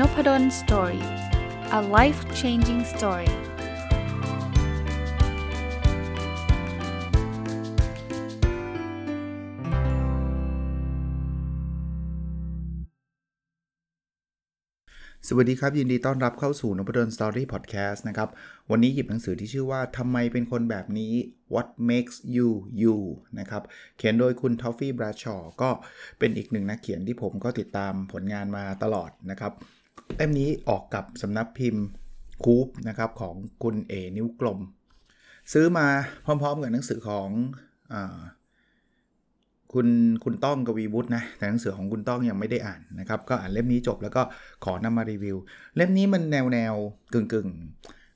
Nopadol Story a life changing story สวัสดีครับ ยินดีต้อนรับเข้าสู่นพดล Story Podcast นะครับ วันนี้หยิบหนังสือที่ชื่อว่าทำไมเป็นคนแบบนี้ What makes you you นะครับ เขียนโดยคุณท้อฟฟี่ แบรดชอว์ก็เป็นอีกหนึ่งนักเขียนที่ผมก็ติดตามผลงานมาตลอดนะครับ เล่มนี้ออกกับสำนักพิมพ์คูปนะครับของคุณเอนิ้วกลม ซื้อมาพร้อมๆกับหนังสือของอคุณคุณต้องกวีวุฒินะแต่หนังสือของคุณต้องยังไม่ได้อ่านนะครับ ก็อ่านเล่มนี้จบแล้วก็ขอนำมารีวิว เล่มนี้มันแนวแนวกึ่งกึ่ง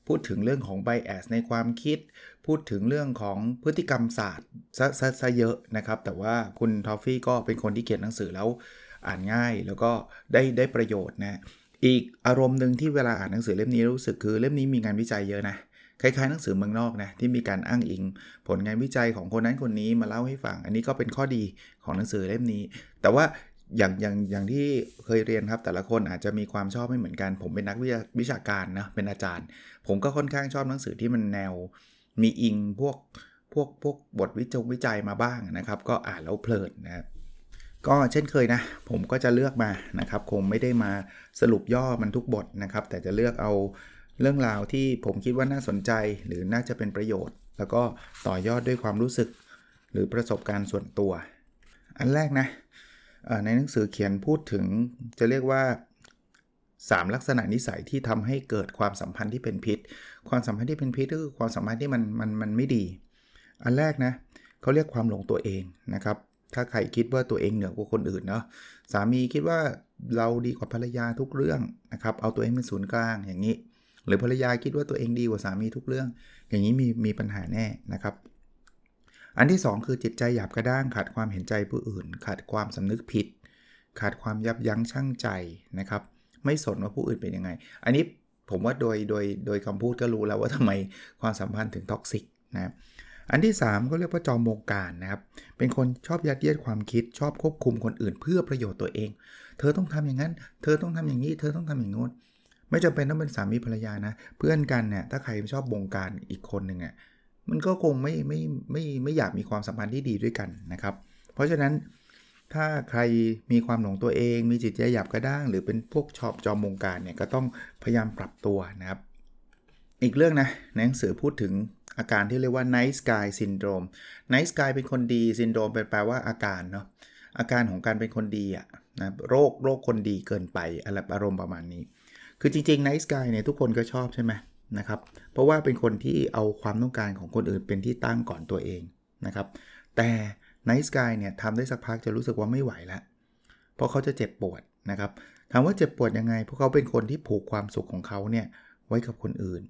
พูดถึงเรื่องของไบแอสในความคิด พูดถึงเรื่องของพฤติกรรมศาสตร์ซะซะซะเยอะนะครับ แต่ว่าคุณทอฟฟี่ก็เป็นคนที่เขียนหนังสือแล้วอ่านง่ายแล้วก็ได้ได้ประโยชน์นะ อีกอารมณ์หนึ่งที่เวลาอ่านหนังสือเล่มนี้รู้สึกคือเล่มนี้มีงานวิจัยเยอะนะคล้ายๆหนังสือเมืองนอกนะที่มีการอ้างอิง ผลงานวิจัยของคนนั้นคนนี้มาเล่าให้ฟัง อันนี้ก็เป็นข้อดีของหนังสือเล่มนี้ แต่ว่าอย่างอย่างอย่างที่เคยเรียนครับแต่ละคนอาจจะมีความชอบไม่เหมือนกัน ผมเป็นนักวิวิชาการนะเป็นอาจารย์ ผมก็ค่อนข้างชอบหนังสือที่มันแนวมีอิงพวกพวกพวกบทวิจงวิจัยมาบ้างนะครับ ก็อ่านแล้วเพลินนะครับ ก็เช่นเคยนะ ผมก็จะเลือกมานะครับ คงไม่ได้มาสรุปย่อมันทุกบทนะครับ แต่จะเลือกเอาเรื่องราวที่ผมคิดว่าน่าสนใจ หรือน่าจะเป็นประโยชน์ แล้วก็ต่อยอดด้วยความรู้สึก หรือประสบการณ์ส่วนตัว อันแรกนะในหนังสือเขียนพูดถึงจะเรียกว่า 3 ลักษณะนิสัยที่ทำให้เกิดความสัมพันธ์ที่เป็นพิษ ความสัมพันธ์ที่เป็นพิษก็คือความสัมพันธ์ที่มันมันมันไม่ดี อันแรกนะเขาเรียกความหลงตัวเองนะครับ ถ้าใครคิดว่าตัวเองเหนือกว่าคนอื่นเนาะสามีคิดว่าเราดีกว่าภรรยาทุกเรื่องนะครับเอาตัวเองเป็นศูนย์กลางอย่างนี้ หรือภรรยาคิดว่าตัวเองดีกว่าสามีทุกเรื่อง อย่างนี้มีมีปัญหาแน่นะครับ อันที่ 2 คือจิตใจหยาบกระด้างขาดความเห็นใจผู้อื่น ขาดความสำนึกผิด ขาดความยับยั้งชั่งใจนะครับ ไม่สนว่าผู้อื่นเป็นยังไง อันนี้ผมว่าโดยโดยโดยคำพูดก็รู้แล้วว่าทำไมความสัมพันธ์ถึง toxic นะครับ อันที่3ก็เรียกว่าจอมบงการนะครับ เป็นคนชอบยัดเยียดความคิดชอบควบคุมคนอื่นเพื่อประโยชน์ตัวเอง เธอต้องทำอย่างนั้น เธอต้องทำอย่างนี้ เธอต้องทำอย่างโน้น ไม่จำเป็นต้องเป็นสามีภรรยานะ เพื่อนกันเนี่ยถ้าใครชอบบงการอีกคนหนึ่งอะมันก็คงไม่ไม่ไม่ไม่อยากมีความสัมพันธ์ที่ดีด้วยกันนะครับ เพราะฉะนั้นถ้าใครมีความหลงตัวเอง มีจิตใจหยาบกระด้าง หรือเป็นพวกชอบจอมวงการเนี่ยก็ต้องพยายามปรับตัวนะครับ อีกเรื่องนะในหนังสือพูดถึง อาการที่เรียกว่า nice guy syndrome nice guy เป็นคนดี syndrome เป็นแปลว่าอาการเนาะอาการของการเป็นคนดีอะนะโรคโรคคนดีเกินไปอะไรอารมณ์ประมาณนี้ คือจริงๆ nice guy เนี่ยทุกคนก็ชอบใช่ไหมนะครับเพราะว่าเป็นคนที่เอาความต้องการของคนอื่นเป็นที่ตั้งก่อนตัวเองนะครับแต่ nice guy เนี่ยทำได้สักพักจะรู้สึกว่าไม่ไหวล้วเพราะเขาจะเจ็บปวดนะครับถามว่าเจ็บปวดยังไง เพราะเขาเป็นคนที่ผูกความสุขของเขาเนี่ยไว้กับคนอื่น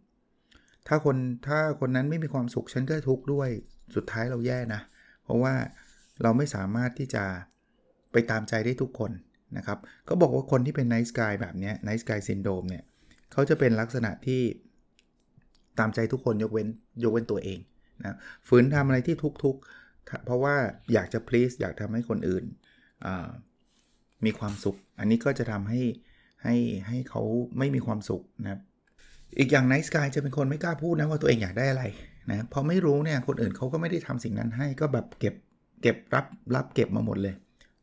ถ้าคนถ้าคนนั้นไม่มีความสุขฉันก็ทุกข์ด้วยสุดท้ายเราแย่นะ เพราะว่าเราไม่สามารถที่จะไปตามใจได้ทุกคนนะครับก็บอกว่าคนที่เป็นไนท์สกายแบบนี้ไนท์สกายซินโดมเนี่ยเขาจะเป็นลักษณะที่ตามใจทุกคนยกเว้นยกเว้นตัวเองนะฝืนทำอะไรที่ทุกๆ เพราะว่าอยากจะ please อยากทำให้คนอื่นมีความสุข อันนี้ก็จะทำให้ให้ให้เขาไม่มีความสุขนะครับ อีกอย่างไนท์สกายจะเป็นคนไม่กล้าพูดนะว่าตัวเองอยากได้อะไรนะพอไม่รู้เนี่ยคนอื่นเขาก็ไม่ได้ทำสิ่งนั้นให้ก็แบบเก็บเก็บรับรับเก็บมาหมดเลย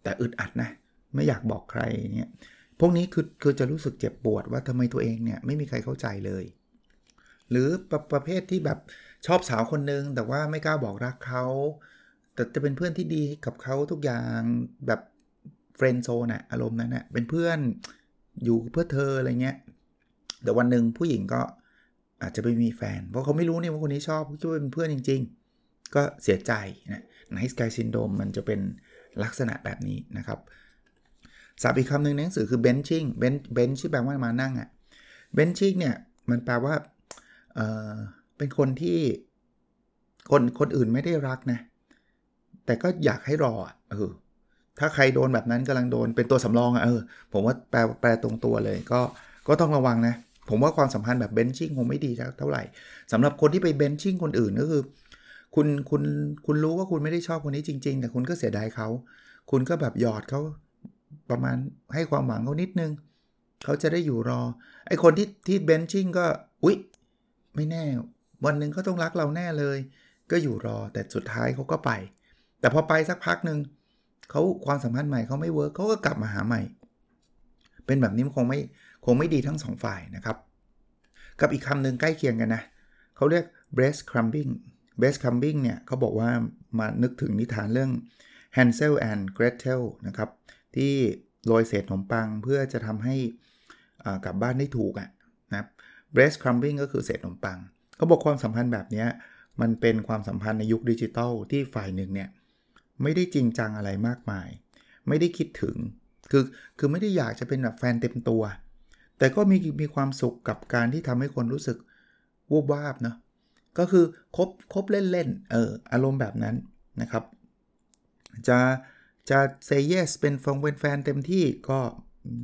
แต่อึดอัดนะ ไม่อยากบอกใครเนี่ยพวกนี้คือคือจะรู้สึกเจ็บปวดว่าทำไมตัวเองเนี่ยไม่มีใครเข้าใจเลย หรือประประเภทที่แบบชอบสาวคนนึง แต่ว่าไม่กล้าบอกรักเขาแต่จะเป็นเพื่อนที่ดีกับเขาทุกอย่างแบบเฟรนด์โซนอะอารมณ์นั้นอะเป็นเพื่อนอยู่เพื่อเธออะไรเงี้ย แต่วันหนึ่งผู้หญิงก็อาจจะไปมีแฟน เพราะเขาไม่รู้นี่ว่าคนนี้ชอบคิดว่าเป็นเพื่อนจริง ๆ ก็เสียใจนะไนท์สกายซินโดมมันจะเป็นลักษณะแบบนี้นะครับศัพท์อีกคำหนึ่งในหนังสือคือ benching ben bench ชื่อแปลว่ามานั่งอะ่ะ benching เนี่ยมันแปลว่าเออเป็นคนที่คนคนอื่นไม่ได้รักนะ แต่ก็อยากให้รอเออถ้าใครโดนแบบนั้นกำลังโดนเป็นตัวสำรองอะเออผมว่าแปลแปลตรงตัวเลยก็ก็ต้องระวังนะ ผมว่าความสัมพันธ์แบบเบนชิ่งคงไม่ดีเท่าไหร่สำหรับคนที่ไปเบนชิ่งคนอื่นก็คือ คุณคุณคุณรู้ว่าคุณไม่ได้ชอบคนนี้จริง ๆ แต่คุณก็เสียดายเขา คุณก็แบบหยอดเขาประมาณให้ความหวังเขานิดนึง เขาจะได้อยู่รอ ไอคนที่ที่ benching ก็ อุ๊ย ไม่แน่ วันหนึ่งเขาต้องรักเราแน่เลย ก็อยู่รอแต่สุดท้ายเขาก็ไป แต่พอไปสักพักหนึ่งเขาความสัมพันธ์ใหม่เขาไม่ work เขาก็กลับมาหาใหม่ เป็นแบบนี้มันคงไม่ คงไม่ดีทั้งสองฝ่ายนะครับ กับอีกคำหนึ่งใกล้เคียงกันนะเขาเรียก breadcrumbing breadcrumbing เนี่ยเขาบอกว่ามานึกถึงนิทานเรื่อง Hansel and Gretel นะครับ ที่โรยเศษขนมปังเพื่อจะทำให้กลับบ้านได้ถูกอะนะ breast crumbing ก็คือเศษขนมปังเขาบอกความสัมพันธ์แบบนี้มันเป็นความสัมพันธ์ในยุคดิจิตอลที่ฝ่ายหนึ่งเนี่ยไม่ได้จริงจังอะไรมากมาย ไม่ได้คิดถึง คือคือไม่ได้อยากจะเป็นแบบแฟนเต็มตัว แต่ก็มีมีความสุขกับการที่ทำให้คนรู้สึกวูบวาบเนาะก็คือคบคบเล่นๆเอออารมณ์แบบนั้นนะครับ จะจะ say yes เป็นฟงเป็นแฟนเต็มที่ก็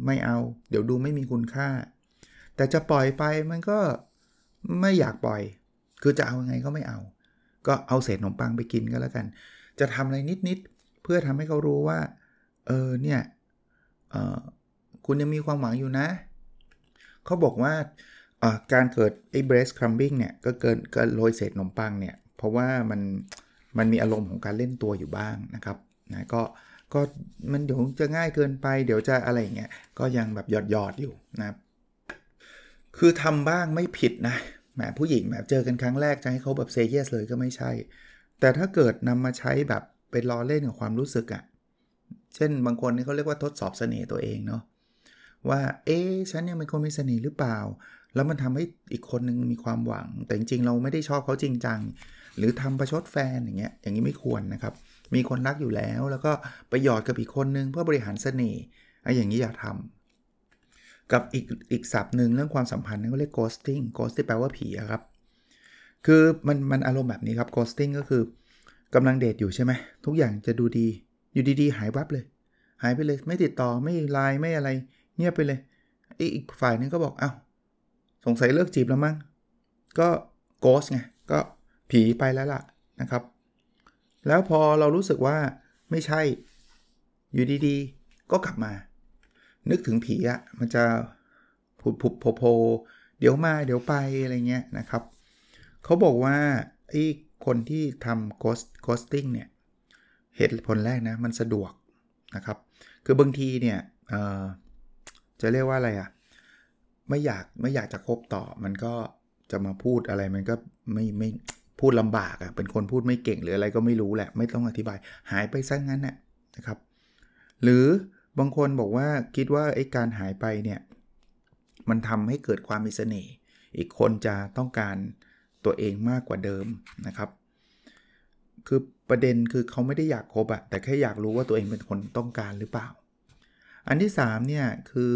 ไม่เอา เดี๋ยวดูไม่มีคุณค่า แต่จะปล่อยไปมันก็ไม่อยากปล่อย คือจะเอาไงก็ไม่เอา ก็เอาเศษขนมปังไปกินก็แล้วกัน จะทำอะไรนิดๆ เพื่อทำให้เขารู้ว่า เออเนี่ยคุณยังมีความหวังอยู่นะ เขาบอกว่าการเกิดไอ้ breast crumbing เนี่ยก็เกินก็โรยเศษขนมปังเนี่ย เพราะว่ามันมันมีอารมณ์ของการเล่นตัวอยู่บ้างนะครับนะก็ก็มันเดี๋ยวจะง่ายเกินไป เดี๋ยวจะอะไรเงี้ยก็ยังแบบหยอดหยอดอยู่นะครับ คือทำบ้างไม่ผิดนะแหมผู้หญิงแบบเจอกันครั้งแรกจะให้เขาแบบเซเยสเลยก็ไม่ใช่ แต่ถ้าเกิดนำมาใช้แบบเป็นล้อเล่นกับความรู้สึกอะ่ะเช่นบางคนนี่เขาเรียกว่าทดสอบเสน่ห์ตัวเองเนาะ ว่า เอ๊ฉันเนี่ยเป็นคนมีเสน่ห์หรือเปล่า แล้วมันทำให้อีกคนนึงมีความหวัง แต่จริงๆเราไม่ได้ชอบเขาจริงจัง หรือทำประชดแฟนอย่างเงี้ย อย่างนี้ไม่ควรนะครับ มีคนรักอยู่แล้ว แล้วก็ไปหยอดกับอีกคนนึงเพื่อบริหารเสน่ห์ไอ้อย่างนี้อย่าทำกับอีกอีกศัพท์หนึ่งเรื่องความสัมพันธ์นั่นก็เรียก ghosting ghost ที่แปลว่าผีครับ คือมันมันอารมณ์แบบนี้ครับ ghosting ก็คือกำลังเดทอยู่ใช่ไหมทุกอย่างจะดูดีอยู่ดีๆ หายวับเลย หายไปเลยไม่ติดต่อไม่ไลน์ไม่อะไร เงียบไปเลยอีกฝ่ายนึงก็บอกเอา้าสงสัยเลิกจีบแล้วมั้งก็โกสไงก็ผีไปแล้วล่ะนะครับ แล้วพอเรารู้สึกว่าไม่ใช่อยู่ดีๆ ก็กลับมา นึกถึงผีอะมันจะผุดผุดโผโผเดี๋ยวมาเดี๋ยวไปอะไรเงี้ยนะครับ เขาบอกว่าไอ้คนที่ทำ ghost ghosting เนี่ยเหตุผลแรกนะ มันสะดวกนะครับ คือบางทีเนี่ย จะเรียกว่าอะไรอะไม่อยากไม่อยากจะคบต่อ มันก็จะมาพูดอะไรมันก็ไม่ไม่พูดลำบากอะ่ะเป็นคนพูดไม่เก่งหรืออะไรก็ไม่รู้แหละ ไม่ต้องอธิบายหายไปซะงั้นน่ะนะครับ หรือบางคนบอกว่าคิดว่าไอ้การหายไปเนี่ยมันทำให้เกิดความมีเสน่ห์อีกคนจะต้องการตัวเองมากกว่าเดิมนะครับ คือประเด็นคือเขาไม่ได้อยากคบอะแต่แค่อยากรู้ว่าตัวเองเป็นคนต้องการหรือเปล่า อันที่3เนี่ยคือ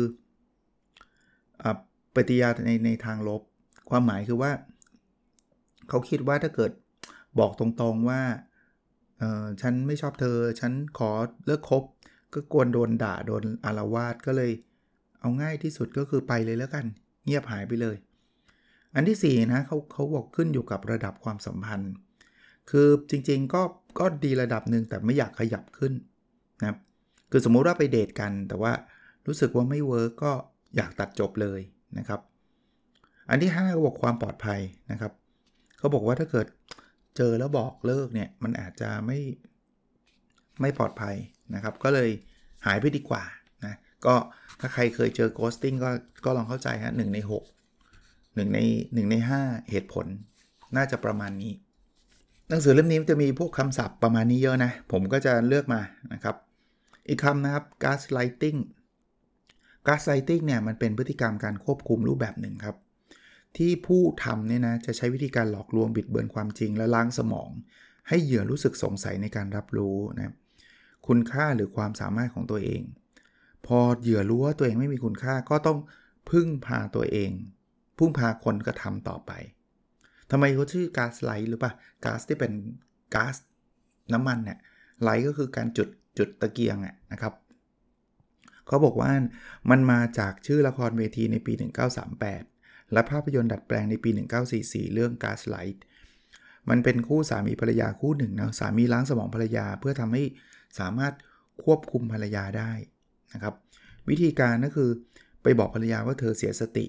ปฏิยาในในทางลบ ความหมายคือว่า เขาคิดว่าถ้าเกิดบอกตรงๆว่าเออฉันไม่ชอบเธอ ฉันขอเลิกคบ ก็กวนโดนด่าโดนอารวาสก็เลย เอาง่ายที่สุดก็คือไปเลยแล้วกัน เงียบหายไปเลย อันที่4นะเขาเขาบอกขึ้นอยู่กับระดับความสัมพันธ์ คือจริงๆก็ก็ดีระดับหนึ่งแต่ไม่อยากขยับขึ้น คือสมมุติว่าไปเดทกัน แต่ว่ารู้สึกว่าไม่เวิร์กก็อยากตัดจบเลยนะครับ อันที่5เขาบอกความปลอดภัยนะครับเขาบอกว่าถ้าเกิดเจอแล้วบอกเลิกเนี่ยมันอาจจะไม่ไม่ปลอดภัยนะครับ ก็เลยหายไปดีกว่านะก็ถ้าใครเคยเจอ ghosting ก็ก็ลองเข้าใจฮะหนึ่งใน6 1ใน1ใน 5 เหตุผล น่าจะประมาณนี้ หนังสือเล่มนี้จะมีพวกคำศัพท์ประมาณนี้เยอะนะ ผมก็จะเลือกมานะครับ อีกคำนะครับ gaslighting การไซติ้งเนี่ยมันเป็นพฤติกรรมการควบคุมรูปแบบหนึ่งครับ ที่ผู้ทำเนี่ยนะจะใช้วิธีการหลอกลวงบิดเบือนความจริง และล้างสมอง ให้เหยื่อรู้สึกสงสัยในการรับรู้นะคุณค่าหรือความสามารถของตัวเอง พอเหยื่อรู้ว่าตัวเองไม่มีคุณค่าก็ต้องพึ่งพาตัวเอง พึ่งพาคนกระทำต่อไปทำไมเขาชื่อก๊าซไลท์หรือปะก๊าซที่เป็นก๊าซน้ำมันเนี่ยไลท์ก็คือการจุด จุดตะเกียงอะนะครับเขาบอกว่ามันมาจากชื่อละครเวทีในปี 1938 และภาพยนตร์ดัดแปลงในปี 1944 เรื่อง Gaslight มันเป็นคู่สามีภรรยาคู่หนึ่งนะสามีล้างสมองภรรยาเพื่อทำให้สามารถควบคุมภรรยาได้นะครับ วิธีการก็คือไปไปบอกภรรยาว่าเธอเสียสติ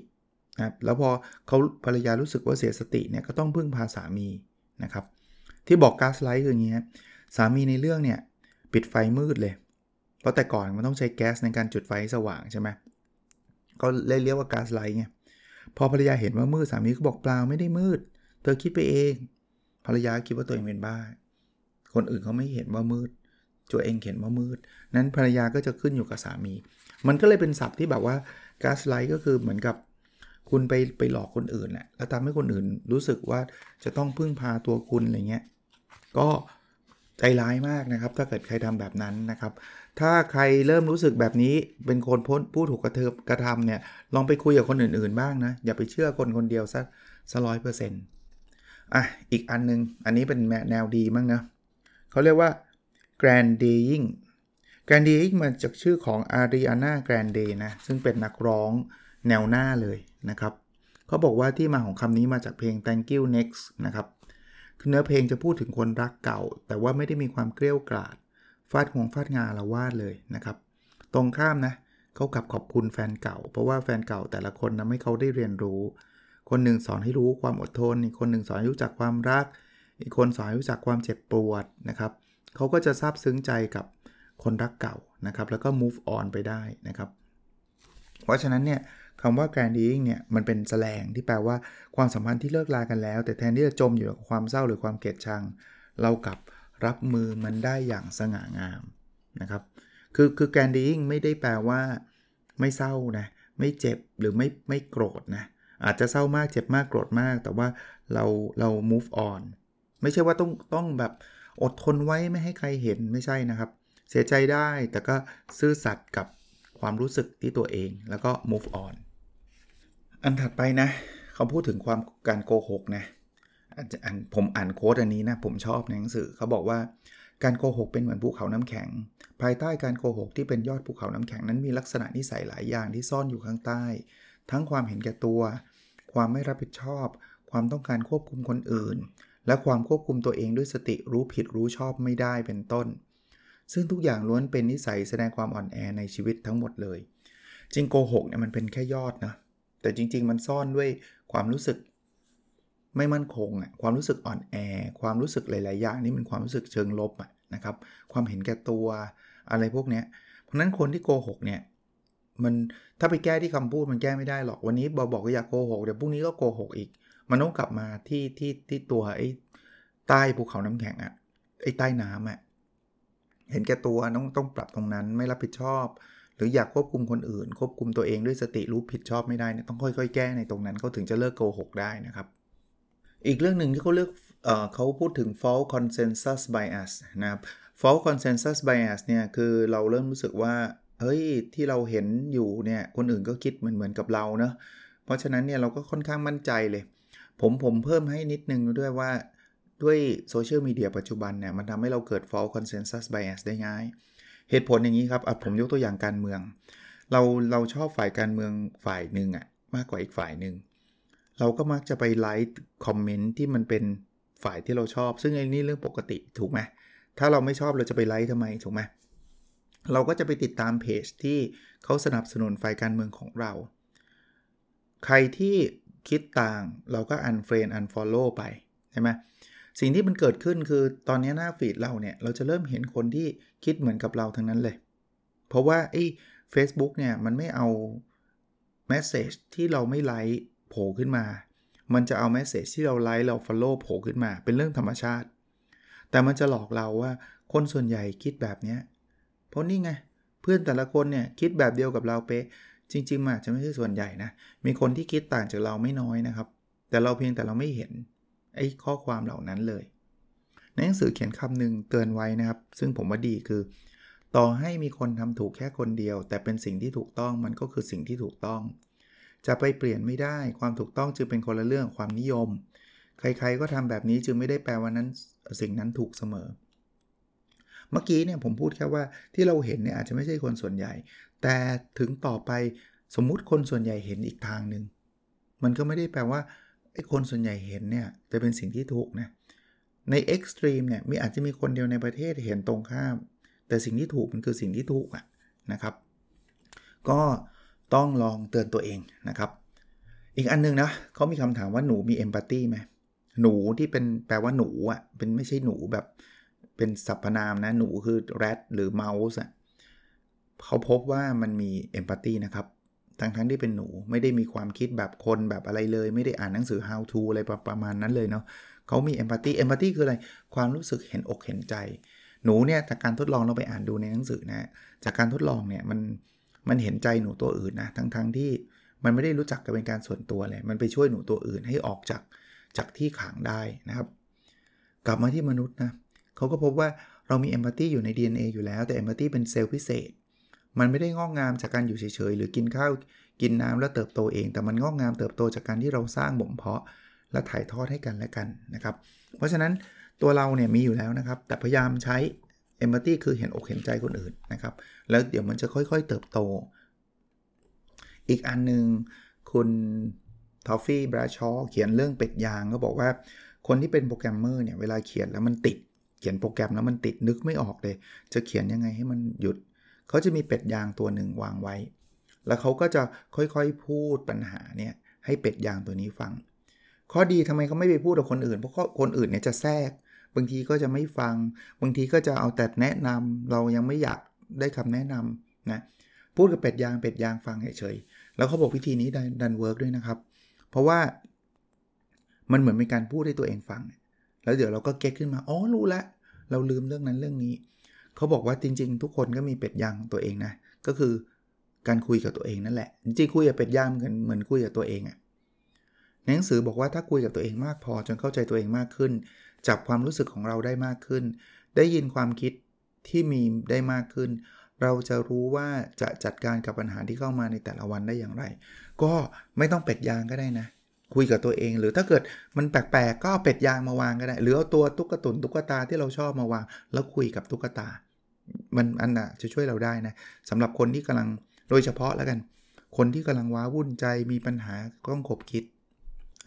นะครับแล้วพอเขาภรรยารู้สึกว่าเสียสติเนี่ยก็ต้องพึ่งพาสามีนะครับ ที่บอกก๊าซไลท์คืออย่างนี้สามีในเรื่องเนี่ย ปิดไฟมืดเลย เพราะแต่ก่อนมันต้องใช้แก๊สในการจุดไฟสว่างใช่ไหมก็เลยเรียกว่าก๊าซไลท์ไงพอภรรยาเห็นว่ามืดสามีก็บอกเปล่าไม่ได้มืด เธอคิดไปเอง ภรรยาคิดว่าตัวเองเป็นบ้า คนอื่นเขาไม่เห็นว่ามืดตัวเองเห็นว่ามืด นั้นภรรยาก็จะขึ้นอยู่กับสามี มันก็เลยเป็นศัพท์ที่แบบว่าก๊าซไลท์ก็คือเหมือนกับคุณไปไปหลอกคนอื่นแหละแล้วทำให้คนอื่นรู้สึกว่าจะต้องพึ่งพาตัวคุณอะไรเงี้ย ก็ ใจร้ายมากนะครับ ถ้าเกิดใครทำแบบนั้นนะครับ ถ้าใครเริ่มรู้สึกแบบนี้เป็นคนพ้นผู้ถูกกระเทกระทำเนี่ยลองไปคุยกับคนอื่นๆบ้างนะ อย่าไปเชื่อคนคนเดียวสักสักร้อยเปอร์เซ็นต์อะ อีกอันนึง อันนี้เป็นแนวดีมั้งนะเขาเรียกว่า grandying grandying มาจากชื่อของ Ariana Grande นะซึ่งเป็นนักร้องแนวหน้าเลยนะครับเขาบอกว่าที่มาของคำนี้มาจากเพลง thank you next นะครับ เนื้อเพลงจะพูดถึงคนรักเก่า แต่ว่าไม่ได้มีความเกลี้ยวกราดฟาดหวงฟาดงาละวาดเลยนะครับ ตรงข้ามนะเขากลับขอบคุณแฟนเก่า เพราะว่าแฟนเก่าแต่ละคนนะให้เขาได้เรียนรู้ คนหนึ่งสอนให้รู้ความอดทน อีกคนหนึ่งสอนให้รู้จักความรัก อีกคนสอนให้รู้จักความเจ็บปวดนะครับเขาก็จะซาบซึ้งใจกับคนรักเก่านะครับ แล้วก็ move on ไปได้นะครับ เพราะฉะนั้นเนี่ย คำว่า granding เนี่ยมันเป็นแสลงที่แปลว่าความสัมพันธ์ที่เลิกลากันแล้ว แต่แทนที่จะจมอยู่กับความเศร้าหรือความเกลียดชัง เรากลับรับมือมันได้อย่างสง่างามนะครับคือคือ granding ไม่ได้แปลว่า ไม่เศร้านะไม่เจ็บหรือไม่ไม่โกรธนะอาจจะเศร้ามากเจ็บมากโกรธมาก แต่ว่าเราเรา move on ไม่ใช่ว่าต้องต้องแบบอดทนไว้ไม่ให้ใครเห็นไม่ใช่นะครับ เสียใจได้แต่ก็ซื่อสัตย์กับความรู้สึกที่ตัวเองแล้วก็ move on อันถัดไปนะ เขาพูดถึงความการโกหกนะอันผมอ่านโค้ดอันนี้นะ ผมชอบในหนังสือเขาบอกว่าการโกหกเป็นเหมือนภูเขาน้ำแข็ง ภายใต้การโกหกที่เป็นยอดภูเขาน้ำแข็งนั้นมีลักษณะนิสัยหลายอย่างที่ซ่อนอยู่ข้างใต้ ทั้งความเห็นแก่ตัว ความไม่รับผิดชอบ ความต้องการควบคุมคนอื่น และความควบคุมตัวเองด้วยสติรู้ผิดรู้ชอบไม่ได้เป็นต้น ซึ่งทุกอย่างล้วนเป็นนิสัยแสดงความอ่อนแอในชีวิตทั้งหมดเลย จริงโกหกเนี่ยมันเป็นแค่ยอดนะ แต่จริง ๆ มันซ่อนด้วยความรู้สึกไม่มั่นคงอะความรู้สึกอ่อนแอ ความรู้สึกหลายๆอย่างนี่เป็นความรู้สึกเชิงลบอะนะครับ ความเห็นแก่ตัวอะไรพวกเนี้ย เพราะนั้นคนที่โกหกเนี่ยมันถ้าไปแก้ที่คำพูดมันแก้ไม่ได้หรอกวันนี้บอบอกว่าอยากโกหกเดี๋ยวพรุ่งนี้ก็โกหกอีก มันต้องกลับมาที่ที่ที่ตัวไอ้ใต้ภูเขาน้ำแข็งอะไอ้ใต้น้ำอะเห็นแก่ตัวต้องต้องปรับตรงนั้นไม่รับผิดชอบ หรืออยากควบคุมคนอื่น ควบคุมตัวเองด้วยสติรู้ผิดชอบไม่ได้เนี่ยต้องค่อย ๆ แก้ในตรงนั้นเขาถึงจะเลิกโกหกได้นะครับ อีกเรื่องหนึ่งที่เขาเลือกเเขาพูดถึง false consensus bias นะครับ false consensus bias เนี่ยคือเราเริ่มรู้สึกว่าเฮ้ยที่เราเห็นอยู่เนี่ยคนอื่นก็คิดเหมือนเหมือนกับเราเนะเพราะฉะนั้นเนี่ยเราก็ค่อนข้างมั่นใจเลย ผมผมเพิ่มให้นิดนึงด้วยว่าด้วยโซเชียลมีเดียปัจจุบันเนี่ยมันทำให้เราเกิด false consensus bias ได้ง่าย เหตุผลอย่างนี้ครับผมยกตัวอย่างการเมือง เราเราชอบฝ่ายการเมืองฝ่ายหนึ่งอะมากกว่าอีกฝ่ายหนึ่งเราก็มักจะไปไลค์คอมเมนต์ที่มันเป็นฝ่ายที่เราชอบ ซึ่งไอ้นี่เรื่องปกติถูกไหมถ้าเราไม่ชอบเราจะไปไลค์ทำไมถูกไหมเราก็จะไปติดตามเพจที่เขาสนับสนุนฝ่ายการเมืองของเรา ใครที่คิดต่างเราก็ unfriend unfollow ไปใช่ไหม สิ่งที่มันเกิดขึ้นคือตอนนี้หน้าฟีดเราเนี่ย เราจะเริ่มเห็นคนที่คิดเหมือนกับเราทั้งนั้นเลย เพราะว่าไอ้ Facebook เนี่ย มันไม่เอาแมสเซจที่เราไม่ไลค์โผล่ขึ้นมา มันจะเอาแมสเซจที่เราไลค์เรา Follow โผล่ขึ้นมา เป็นเรื่องธรรมชาติ แต่มันจะหลอกเราว่าคนส่วนใหญ่คิดแบบนี้เพราะนี่ไง เพื่อนแต่ละคนเนี่ย คิดแบบเดียวกับเราเป๊ะจริงๆอาจจะไม่ใช่ส่วนใหญ่นะ มีคนที่คิดต่างจากเราไม่น้อยนะครับ แต่เราเพียงแต่เราไม่เห็น ไอ้ข้อความเหล่านั้นเลย ในหนังสือเขียนคำหนึ่งเตือนไว้นะครับ ซึ่งผมว่าดีคือ ต่อให้มีคนทำถูกแค่คนเดียว แต่เป็นสิ่งที่ถูกต้องมันก็คือสิ่งที่ถูกต้อง จะไปเปลี่ยนไม่ได้ความถูกต้องจึงเป็นคนละเรื่องความนิยม ใครๆก็ทำแบบนี้จึงไม่ได้แปลว่านั้นสิ่งนั้นถูกเสมอ เมื่อกี้เนี่ยผมพูดแค่ว่าที่เราเห็นเนี่ยอาจจะไม่ใช่คนส่วนใหญ่ แต่ถึงต่อไปสมมุติคนส่วนใหญ่เห็นอีกทางหนึ่งมันก็ไม่ได้แปลว่า อ้คนส่วนใหญ่เห็นเนี่ยจะเป็นสิ่งที่ถูกนะ ในเอ็กซ์ตรีมเนี่ยมีอาจจะมีคนเดียวในประเทศเห็นตรงข้าม แต่สิ่งที่ถูกมันคือสิ่งที่ถูกอะนะครับ ก็ต้องลองเตือนตัวเองนะครับ อีกอันนึงนะเขามีคำถามว่าหนูมีเอมพัตตีไหมหนูที่เป็นแปลว่าหนูอะเป็นไม่ใช่หนูแบบเป็นสรรพนามนะ หนูคือแรดหรือเมาส์อะเขาพบว่ามันมีเอมพัตตีนะครับ ทั้งทั้งที่เป็นหนูไม่ได้มีความคิดแบบคนแบบอะไรเลย ไม่ได้อ่านหนังสือ how to อะไรประมาณนั้นเลยเนาะเขามีเอมพัตตีเอมพัตตีคืออะไร ความรู้สึกเห็นอกเห็นใจ หนูเนี่ยจากการทดลองเราไปอ่านดูในหนังสือนะ จากการทดลองเนี่ยมันมันเห็นใจหนูตัวอื่นนะทั้งทั้งที่มันไม่ได้รู้จักกันเป็นการส่วนตัวเลยมันไปช่วยหนูตัวอื่นให้ออกจากจากที่ขังได้นะครับ กลับมาที่มนุษย์นะเขาก็พบว่าเรามีเอมพัตตีอยู่ใน DNA อยู่แล้ว แต่เอมพัตตีเป็นเซลล์พิเศษ มันไม่ได้งอกงามจากการอยู่เฉยๆ หรือกินข้าวกินน้ำแล้วเติบโตเอง แต่มันงอกงามเติบโตจากการที่เราสร้างบ่มเพาะ และถ่ายทอดให้กันและกันนะครับ เพราะฉะนั้นตัวเราเนี่ยมีอยู่แล้วนะครับ แต่พยายามใช้ empathy คือเห็นอกเห็นใจคนอื่นนะครับ แล้วเดี๋ยวมันจะค่อยๆเติบโต อีกอันหนึ่งคุณท้อฟฟี่ แบรดชอว์เขียนเรื่องเป็ดยางก็บอกว่า คนที่เป็นโปรแกรมเมอร์เนี่ยเวลาเขียนแล้วมันติด เขียนโปรแกรมแล้วมันติดนึกไม่ออกเลย จะเขียนยังไงให้มันหยุด เขาจะมีเป็ดยางตัวหนึ่งวางไว้ แล้วเขาก็จะค่อยๆพูดปัญหาเนี่ยให้เป็ดยางตัวนี้ฟัง ข้อดีทำไมเขาไม่ไปพูดกับคนอื่น เพราะคนอื่นเนี่ยจะแทรก บางทีก็จะไม่ฟัง บางทีก็จะเอาแต่แนะนำเรายังไม่อยากได้คำแนะนำนะ พูดกับเป็ดยางเป็ดยางฟังเฉยๆ แล้วเขาบอกวิธีนี้ดัน work ด้วยนะครับ เพราะว่ามันเหมือนเป็นการพูดให้ตัวเองฟัง แล้วเดี๋ยวเราก็ get ขึ้นมา อ๋อ รู้แล้ว เราลืมเรื่องนั้นเรื่องนี้ เขาบอกว่าจริง ๆ ทุกคนก็มีเป็ดยางตัวเองนะ ก็คือการคุยกับตัวเองนั่นแหละ จริงๆคุยกับเป็ดยางเหมือนเหมือนคุยกับตัวเองอะหนังสือบอกว่าถ้าคุยกับตัวเองมากพอจนเข้าใจตัวเองมากขึ้น จับความรู้สึกของเราได้มากขึ้น ได้ยินความคิดที่มีได้มากขึ้น เราจะรู้ว่าจะจัดการกับปัญหาที่เข้ามาในแต่ละวันได้อย่างไร ก็ไม่ต้องเป็ดยางก็ได้นะ คุยกับตัวเอง หรือถ้าเกิดมันแปลกๆก็เป็ดยางมาวางก็ได้ หรือเอาตัวตุ๊กตุนตุ๊กตาที่เราชอบมาวาง แล้วคุยกับตุ๊กตา มันอันน่ะจะช่วยเราได้นะสำหรับคนที่กำลังโดยเฉพาะแล้วกัน คนที่กำลังว้าวุ่นใจมีปัญหาต้องขบคิด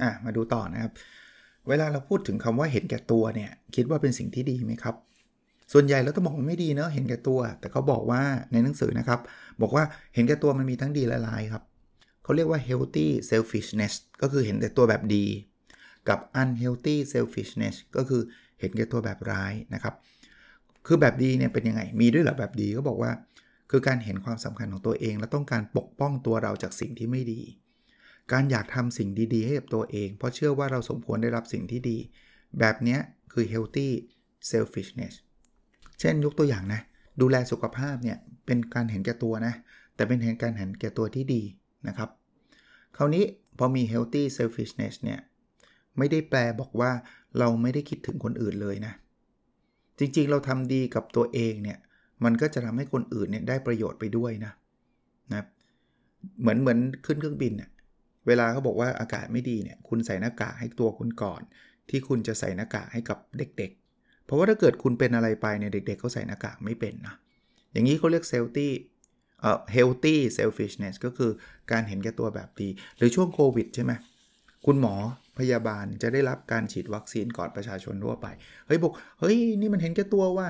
อะมาดูต่อนะครับ เวลาเราพูดถึงคำว่าเห็นแก่ตัวเนี่ยคิดว่าเป็นสิ่งที่ดีไหมครับ ส่วนใหญ่เราต้องบอกมันไม่ดีเนอะเห็นแก่ตัว แต่เขาบอกว่าในหนังสือนะครับ บอกว่าเห็นแก่ตัวมันมีทั้งดีและร้ายครับเขาเรียกว่า healthy selfishness ก็คือเห็นแต่ตัวแบบดี กับ unhealthy selfishness ก็คือเห็นแก่ตัวแบบร้ายนะครับ คือแบบดีเนี่ยเป็นยังไง มีด้วยเหรอแบบดีก็บอกว่า คือการเห็นความสำคัญของตัวเอง และต้องการปกป้องตัวเราจากสิ่งที่ไม่ดี การอยากทำสิ่งดีๆ ให้กับตัวเอง เพราะเชื่อว่าเราสมควรได้รับสิ่งที่ดี แบบนี้คือ healthy selfishness เช่นยกตัวอย่างนะ ดูแลสุขภาพเนี่ยเป็นการเห็นแก่ตัวนะ แต่เป็นเห็นการเห็นแก่ตัวที่ดีนะครับ คราวนี้พอมี healthy selfishness เนี่ยไม่ได้แปลบอกว่าเราไม่ได้คิดถึงคนอื่นเลยนะ จริงๆ เราทำดีกับตัวเองเนี่ยมันก็จะทำให้คนอื่นเนี่ยได้ประโยชน์ไปด้วยนะนะเหมือนเหมือนขึ้นเครื่องบินเนี่ยเวลาเขาบอกว่าอากาศไม่ดีเนี่ยคุณใส่หน้ากากให้ตัวคุณก่อน ที่คุณจะใส่หน้ากากให้กับเด็ก ๆ เพราะว่าถ้าเกิดคุณเป็นอะไรไปเนี่ยเด็ก ๆเขาใส่หน้ากากไม่เป็นนะอย่างนี้เขาเรียก healthy เอ่อ healthy selfishness ก็คือการเห็นแก่ตัวแบบดี หรือช่วงโควิดใช่ไหมคุณหมอ พยาบาลจะได้รับการฉีดวัคซีนก่อนประชาชนทั่วไป เฮ้ยบอกเฮ้ยนี่มันเห็นแก่ตัวว่า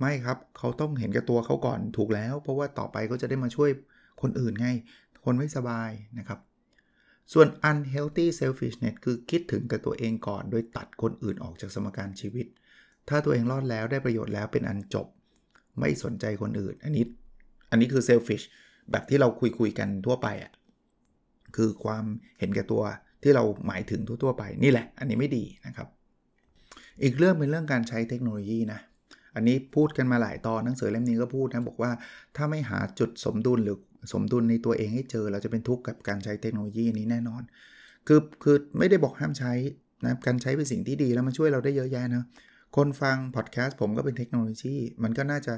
ไม่ครับเขาต้องเห็นแก่ตัวเขาก่อนถูกแล้ว เพราะว่าต่อไปเขาจะได้มาช่วยคนอื่นไง คนไม่สบายนะครับ ส่วน unhealthy selfishness คือคิดถึงแต่ตัวเองก่อน โดยตัดคนอื่นออกจากสมการชีวิต ถ้าตัวเองรอดแล้วได้ประโยชน์แล้วเป็นอันจบ ไม่สนใจคนอื่น อันนี้ อันนี้คือ selfish แบบที่เราคุยคุยกันทั่วไปอะ คือความเห็นแก่ตัว ที่เราหมายถึงทั่วๆไปนี่แหละ อันนี้ไม่ดีนะครับ อีกเรื่องเป็นเรื่องการใช้เทคโนโลยีนะอันนี้พูดกันมาหลายตอนหนังสือเล่มนี้ก็พูดนะบอกว่าถ้าไม่หาจุดสมดุลหรือสมดุลในตัวเองให้เจอ เราจะเป็นทุกข์กับการใช้เทคโนโลยีนี้แน่นอน คือคือไม่ได้บอกห้ามใช้นะการใช้เป็นสิ่งที่ดีแล้วมันช่วยเราได้เยอะแยะนะคนฟังพอดแคสต์ผมก็เป็นเทคโนโลยี มันก็น่าจะ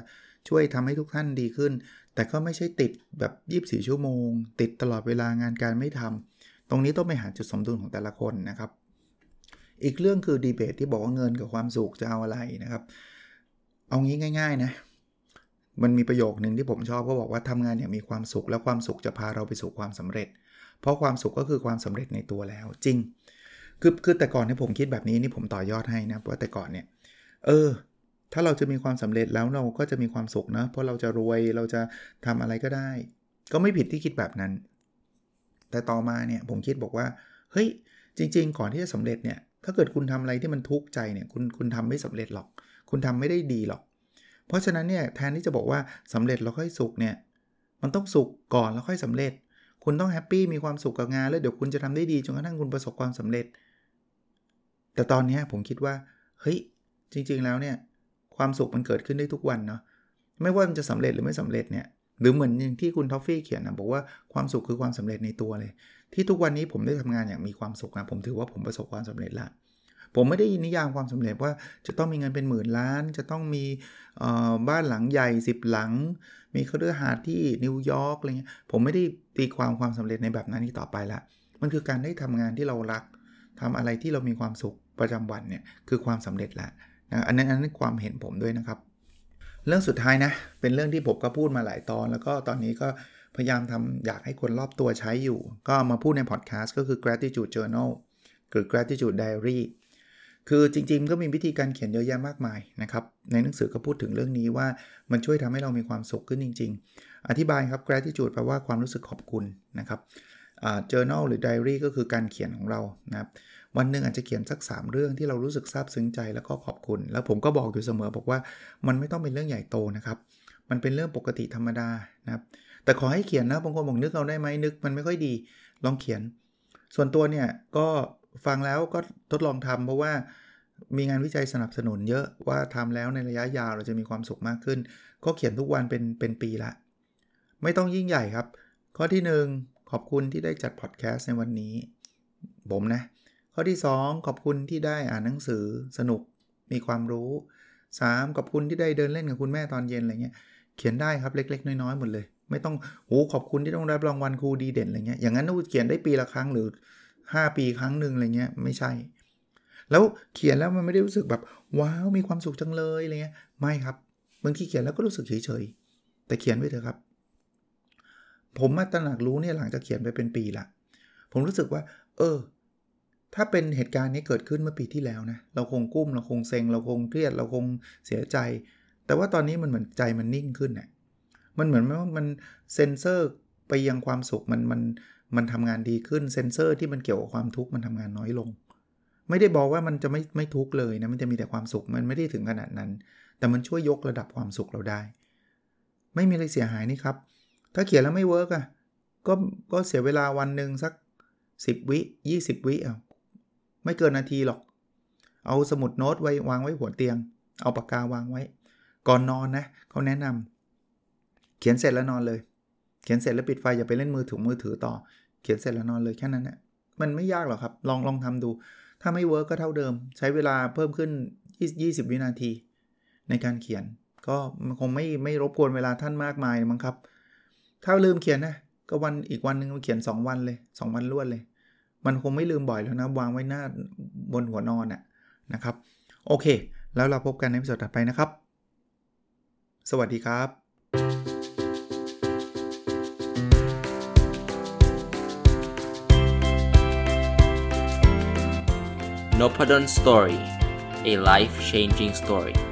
ช่วยทำให้ทุกท่านดีขึ้น แต่ก็ไม่ใช่ติดแบบ 24 ชั่วโมง ติดตลอดเวลางานการไม่ทำ ตรงนี้ต้องไปหาจุดสมดุลของแต่ละคนนะครับ อีกเรื่องคือดีเบตที่บอกว่าเงินกับความสุขจะเอาอะไรนะครับ เอางี้ง่าย ๆ นะ มันมีประโยคนึงที่ผมชอบก็บอกว่าทำงานอย่างมีความสุข แล้วความสุขจะพาเราไปสู่ความสำเร็จ เพราะความสุขก็คือความสำเร็จในตัวแล้วจริง คือคือแต่ก่อนที่ผมคิดแบบนี้นี่ผมต่อยอดให้นะว่าแต่ก่อนเนี่ย เออถ้าเราจะมีความสำเร็จแล้วเราก็จะมีความสุขนะ เพราะเราจะรวยเราจะทำอะไรก็ได้ ก็ไม่ผิดที่คิดแบบนั้น แต่ต่อมาเนี่ยผมคิดบอกว่า เฮ้ย จริง ๆ ก่อนที่จะสำเร็จเนี่ย ถ้าเกิดคุณทำอะไรที่มันทุกข์ใจเนี่ย คุณคุณทำไม่สำเร็จหรอก คุณทำไม่ได้ดีหรอก เพราะฉะนั้นเนี่ยแทนที่จะบอกว่าสำเร็จแล้วค่อยสุขเนี่ย มันต้องสุขก่อนแล้วค่อยสำเร็จ คุณต้อง happy มีความสุขกับงานแล้วเดี๋ยวคุณจะทำได้ดีจนกระทั่งคุณประสบความสำเร็จ แต่ตอนนี้ผมคิดว่า เฮ้ย จริง ๆ แล้วเนี่ย ความสุขมันเกิดขึ้นได้ทุกวันเนาะ ไม่ว่ามันจะสำเร็จหรือไม่สำเร็จเนี่ย หรือเหมือนอย่างที่คุณท็อฟฟี่เขียนนะบอกว่าความสุขคือความสำเร็จในตัวเลย ที่ทุกวันนี้ผมได้ทำงานอย่างมีความสุขนะผมถือว่าผมประสบความสำเร็จละผมไม่ได้นิยามความสำเร็จว่าจะต้องมีเงินเป็นหมื่นล้าน จะต้องมีบ้านหลังใหญ่ 10 หลัง มีเครือหาดที่นิวยอร์กอะไรเงี้ยผมไม่ได้ตีความความสำเร็จในแบบนั้นอีกต่อไปละมันคือการได้ทำงานที่เรารักทำอะไรที่เรามีความสุขประจำวันเนี่ยคือความสำเร็จละนะอันนั้นอันนั้นความเห็นผมด้วยนะครับ เรื่องสุดท้ายนะ เป็นเรื่องที่ผมก็พูดมาหลายตอน แล้วก็ตอนนี้ก็พยายามทำอยากให้คนรอบตัวใช้อยู่ ก็มาพูดในพอดแคสต์ก็คือ gratitude journal หรือ gratitude diary คือจริงๆ ก็มีวิธีการเขียนเยอะแยะมากมายนะครับ ในหนังสือก็พูดถึงเรื่องนี้ว่ามันช่วยทำให้เรามีความสุขขึ้นจริง ๆ อธิบายครับ gratitude แปลว่าความรู้สึกขอบคุณนะครับ journal หรือ diary ก็คือการเขียนของเรานะครับ วันหนึ่งอาจจะเขียนสัก 3 เรื่องที่เรารู้สึกซาบซึ้งใจแล้วก็ขอบคุณ แล้วผมก็บอกอยู่เสมอบอกว่ามันไม่ต้องเป็นเรื่องใหญ่โตนะครับ มันเป็นเรื่องปกติธรรมดานะครับแต่ขอให้เขียนนะบางคนบอกนึกเอาได้ไหมนึกมันไม่ค่อยดีลองเขียน ส่วนตัวเนี่ยก็ฟังแล้วก็ทดลองทำเพราะว่ามีงานวิจัยสนับสนุนเยอะว่าทำแล้วในระยะยาวเราจะมีความสุขมากขึ้น ก็เขียนทุกวันเป็นเป็นปีละ ไม่ต้องยิ่งใหญ่ครับ ข้อที่ 1 ขอบคุณที่ได้จัดพอดแคสต์ในวันนี้ ผมนะ ข้อที่ 2 ขอบคุณที่ได้อ่านหนังสือสนุกมีความรู้ 3. ขอบคุณที่ได้เดินเล่นกับคุณแม่ตอนเย็นอะไรเงี้ยเขียนได้ครับเล็ก ๆ น้อยๆหมดเลย ไม่ต้องโอ้ขอบคุณที่ต้องรับรางวัลครูดีเด่นอะไรเงี้ยอย่างนั้นต้องเขียนได้ปีละครั้งหรือ 5 ปีครั้งหนึ่งอะไรเงี้ยไม่ใช่ แล้วเขียนแล้วมันไม่ได้รู้สึกแบบว้าวมีความสุขจังเลยอะไรเงี้ยไม่ครับบางทีเขียนแล้วก็รู้สึกเฉยๆแต่เขียนไว้เถอะครับ ผมมาตระหนักรู้เนี่ยหลังจากเขียนไปเป็นปีละผมรู้สึกว่า เออ ถ้าเป็นเหตุการณ์นี้เกิดขึ้นเมื่อปีที่แล้วนะ เราคงกุ้ม เราคงเซ็ง เราคงเครียด เราคงเสียใจ แต่ว่าตอนนี้มันเหมือนใจมันนิ่งขึ้นนะ่ะมันเหมือนว่ามันเซนเซอร์ไปยังความสุขมันมันมันทำงานดีขึ้นเซนเซอร์ที่มันเกี่ยวกับความทุกข์มันทำงานน้อยลง ไม่ได้บอกว่ามันจะไม่ไม่ทุกข์เลยนะมันจะมีแต่ความสุขมันไม่ได้ถึงขนาดนั้น แต่มันช่วยยกระดับความสุขเราได้ ไม่มีอะไรเสียหายนี่ครับ ถ้าเขียนแล้วไม่ work อะก็ก็เสียเวลาวันหนึ่งสัก 10 วิ 20 วิเอา ไม่เกินนาทีหรอก เอาสมุดโน้ตไว้วางไว้หัวเตียง เอาปากกาวางไว้ ก่อนนอนนะเขาแนะนำเขียนเสร็จแล้วนอนเลย เขียนเสร็จแล้วปิดไฟอย่าไปเล่นมือถือมือถือต่อ เขียนเสร็จแล้วนอนเลยแค่นั้นนะมันไม่ยากหรอกครับ ลองลองทำดู ถ้าไม่ work ก็เท่าเดิม ใช้เวลาเพิ่มขึ้น 20 วินาที ในการเขียนก็คงไม่ไม่รบกวนเวลาท่านมากมายมั้งครับ ถ้าลืมเขียนนะ ก็วันอีกวันหนึ่งเขียน 2 วันเลย 2 วันรวดเลย มันคงไม่ลืมบ่อยแล้วนะ วางไว้หน้าบนหัวนอนน่ะนะครับ โอเค แล้วเราพบกันในวิดีโอถัดไปนะครับ สวัสดีครับ n o p a d o n Story a life changing story